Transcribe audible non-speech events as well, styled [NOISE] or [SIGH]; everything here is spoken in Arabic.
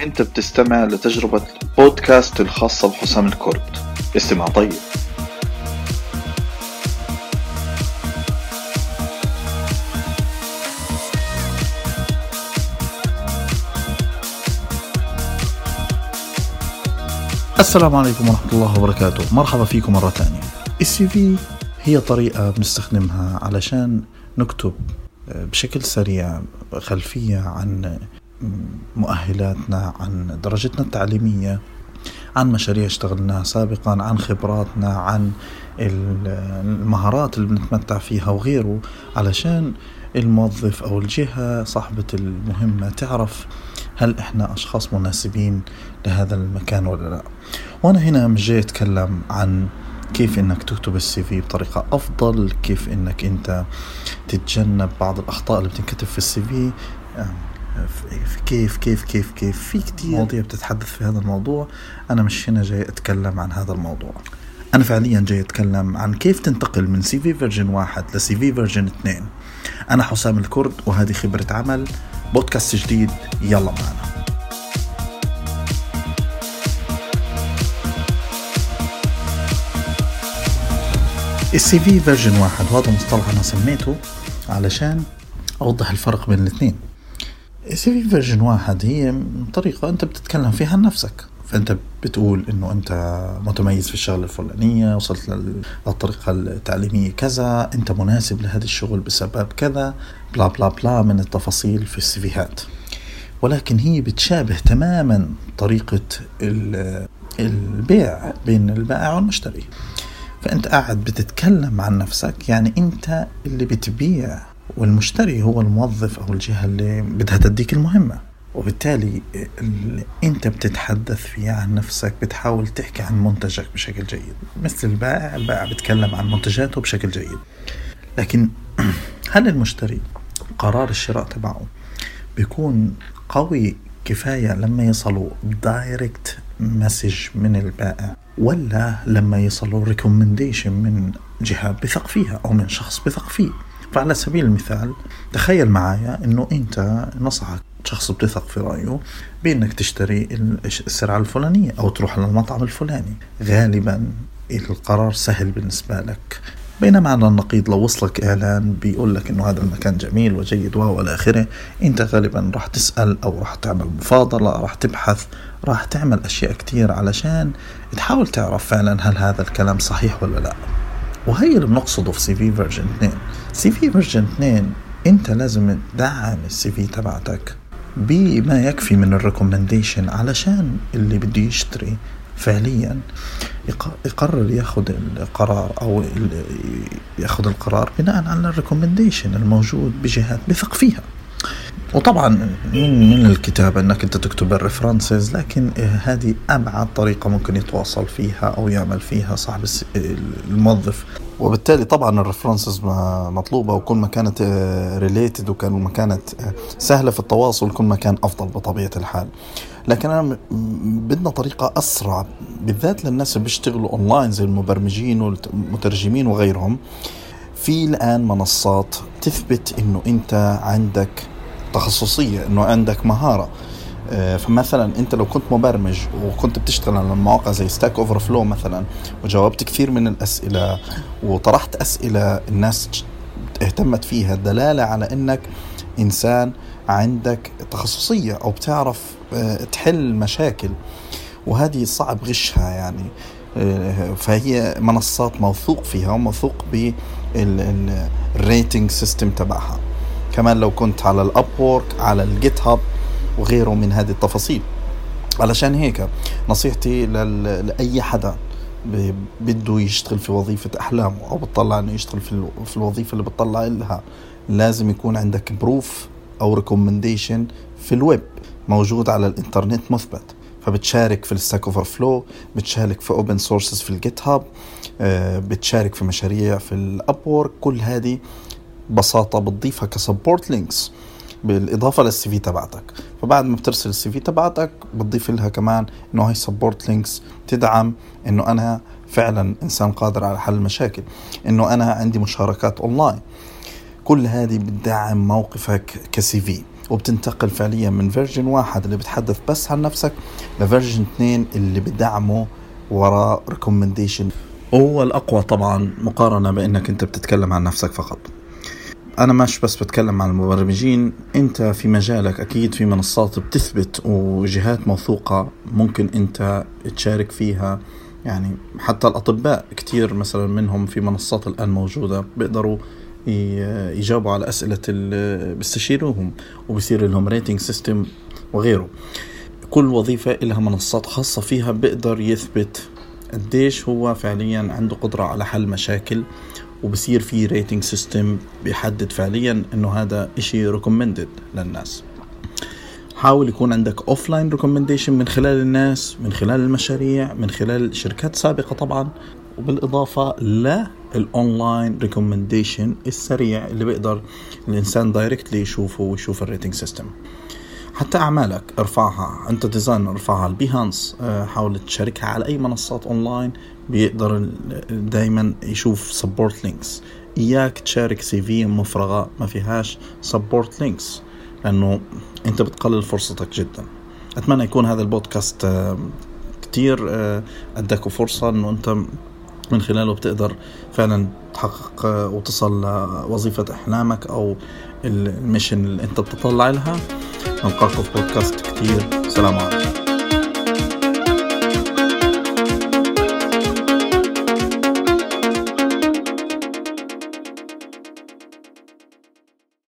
أنت بتستمع لتجربة بودكاست الخاصة بحسام الكرد استمع طيب. السلام عليكم ورحمة الله وبركاته. مرحبا فيكم مرة ثانية. السي في هي طريقة بنستخدمها علشان نكتب بشكل سريع خلفية عن مؤهلاتنا عن درجتنا التعليمية عن مشاريع اشتغلناها سابقا عن خبراتنا عن المهارات اللي بنتمتع فيها وغيره علشان الموظف أو الجهة صاحبة المهمة تعرف هل إحنا أشخاص مناسبين لهذا المكان ولا لا. وأنا هنا مش جاي أتكلم عن كيف إنك تكتب السي في بطريقة أفضل كيف إنك أنت تتجنب بعض الأخطاء اللي بتنكتب في ال CV. كيف كيف كيف كيف في كتير مواضيع بتتحدث في هذا الموضوع. أنا مش هنا جاي أتكلم عن هذا الموضوع. أنا فعليا جاي أتكلم عن كيف تنتقل من CV version واحد ل CV version اثنين. أنا حسام الكرد وهذه خبرة عمل بودكاست جديد. يلا معنا. ال CV version واحد وهذا مصطلح أنا سميته علشان أوضح الفرق بين الاثنين. في version واحد هي طريقة أنت بتتكلم فيها عن نفسك فأنت بتقول إنه أنت متميز في الشغلة الفلانية وصلت للطريقة التعليمية كذا أنت مناسب لهذا الشغل بسبب كذا blah blah blah من التفاصيل في السيفيهات. ولكن هي بتشابه تماما طريقة البيع بين البائع والمشتري. فأنت قاعد بتتكلم عن نفسك يعني أنت اللي بتبيع والمشتري هو الموظف أو الجهة اللي بدها تديك المهمة. وبالتالي أنت بتتحدث فيها عن نفسك بتحاول تحكي عن منتجك بشكل جيد. مثل البائع البائع بيتكلم عن منتجاته بشكل جيد. لكن [CLEARS THROAT] هل المشتري قرار الشراء تبعه بيكون قوي كفاية لما يصلوا direct message من البائع ولا لما يصلوا recommendation من جهة بثق فيها أو من شخص بثق فيه؟ فعلى سبيل المثال تخيل معايا إنه أنت نصحك شخص بتثق في رأيه بأنك تشتري السلعة الفلانية أو تروح للمطعم الفلاني. غالبا القرار سهل بالنسبة لك. بينما على النقيض لو وصلك إعلان بيقول لك إنه هذا المكان جميل وجيد وإلى آخره أنت غالبا راح تسأل أو راح تعمل مفاضلة راح تبحث راح تعمل أشياء كتير علشان تحاول تعرف فعلا هل هذا الكلام صحيح ولا لا. وهي اللي بنقصده في CV version 2 CV version 2 انت لازم تدعم ال CV تبعتك بما يكفي من ال recommendation علشان اللي بده يشتري فعليا يقرر ياخذ القرار أو ياخذ القرار بناء على ال recommendation الموجود بجهات بثق فيها. وطبعا من من الكتابة أنك أنت تكتب ال references لكن هذه أبعد طريقة ممكن يتواصل فيها أو يعمل فيها صاحب الموظف. وبالتالي طبعا ال references مطلوبة وكل ما كانت related وكل ما كانت سهلة في التواصل كل ما كان أفضل بطبيعة الحال. لكن أنا بدنا طريقة أسرع بالذات للناس اللي بيشتغلوا اونلاين زي المبرمجين والمترجمين وغيرهم. في الآن منصات تثبت إنه أنت عندك تخصصيه إنه عندك مهارة. آه، فمثلا أنت لو كنت مبرمج وكنت بتشتغل على مواقع زي Stack Overflow مثلا وجاوبت كثير من الأسئلة وطرحت أسئلة الناس اهتمت فيها دلالة على إنك إنسان عندك تخصصية أو بتعرف آه، تحل مشاكل. وهذه صعب غشها يعني. آه، فهي منصات موثوق فيها وموثوق بال rating system تبعها. كمان لو كنت على ال Upwork على ال GitHub وغيره من هذه التفاصيل. علشان هيك نصيحتي لأي حدا بده يشتغل في وظيفة أحلامه أو بتطلع إنه يشتغل في, في الوظيفة اللي بتطلع لها لازم يكون عندك proof أو recommendation في الويب موجود على الإنترنت مثبت. فبتشارك في ال Stack Overflow بتشارك في open sources في ال GitHub بتشارك في مشاريع في ال Upwork كل هذه ببساطة بتضيفها ك support links بالإضافة لل CV تبعتك. فبعد ما بترسل ال CV تبعتك بتضيف لها كمان إنه هاي support links تدعم إنه أنا فعلا إنسان قادر على حل المشاكل إنه أنا عندي مشاركات اونلاين كل هذه بتدعم موقفك ك CV وبتنتقل فعليا من version واحد اللي بتحدث بس عن نفسك ل version اثنين اللي بدعمه وراه recommendation هو الأقوى طبعا مقارنة بأنك أنت بتتكلم عن نفسك فقط. أنا مش بس بتكلم عن المبرمجين أنت في مجالك أكيد في منصات بتثبت وجهات موثوقة ممكن أنت تشارك فيها. يعني حتى الأطباء كتير مثلا منهم في منصات الآن موجودة بيقدروا يجاوبوا على أسئلة اللي بيستشيروهم وبصير لهم rating system وغيره. كل وظيفة لها منصات خاصة فيها بيقدر يثبت قديش هو فعليا عنده قدرة على حل مشاكل وبصير في rating system بيحدد فعليا إنه هذا إشي recommended للناس. حاول يكون عندك offline recommendation من خلال الناس من خلال المشاريع من خلال شركات سابقة طبعا. وبالإضافة لل online recommendation السريع اللي بيقدر الإنسان directly يشوفه ويشوف ال rating system حتى أعمالك ارفعها. أنت design ارفعها. ال Behance آه، حاول تشاركها على أي منصات أونلاين بيقدر دائما يشوف support links إياك تشارك CV مفرغة. ما فيهاش support links لأنه أنت بتقلل فرصتك جدا. أتمنى يكون هذا البودكاست آه، كتير آه، اداكوا فرصة إنه أنت من خلاله بتقدر فعلا تحقق وتصل لوظيفة أحلامك أو الميشن اللي أنت بتطلع لها. نلقاكم في بودكاست كتير. سلام عليكم.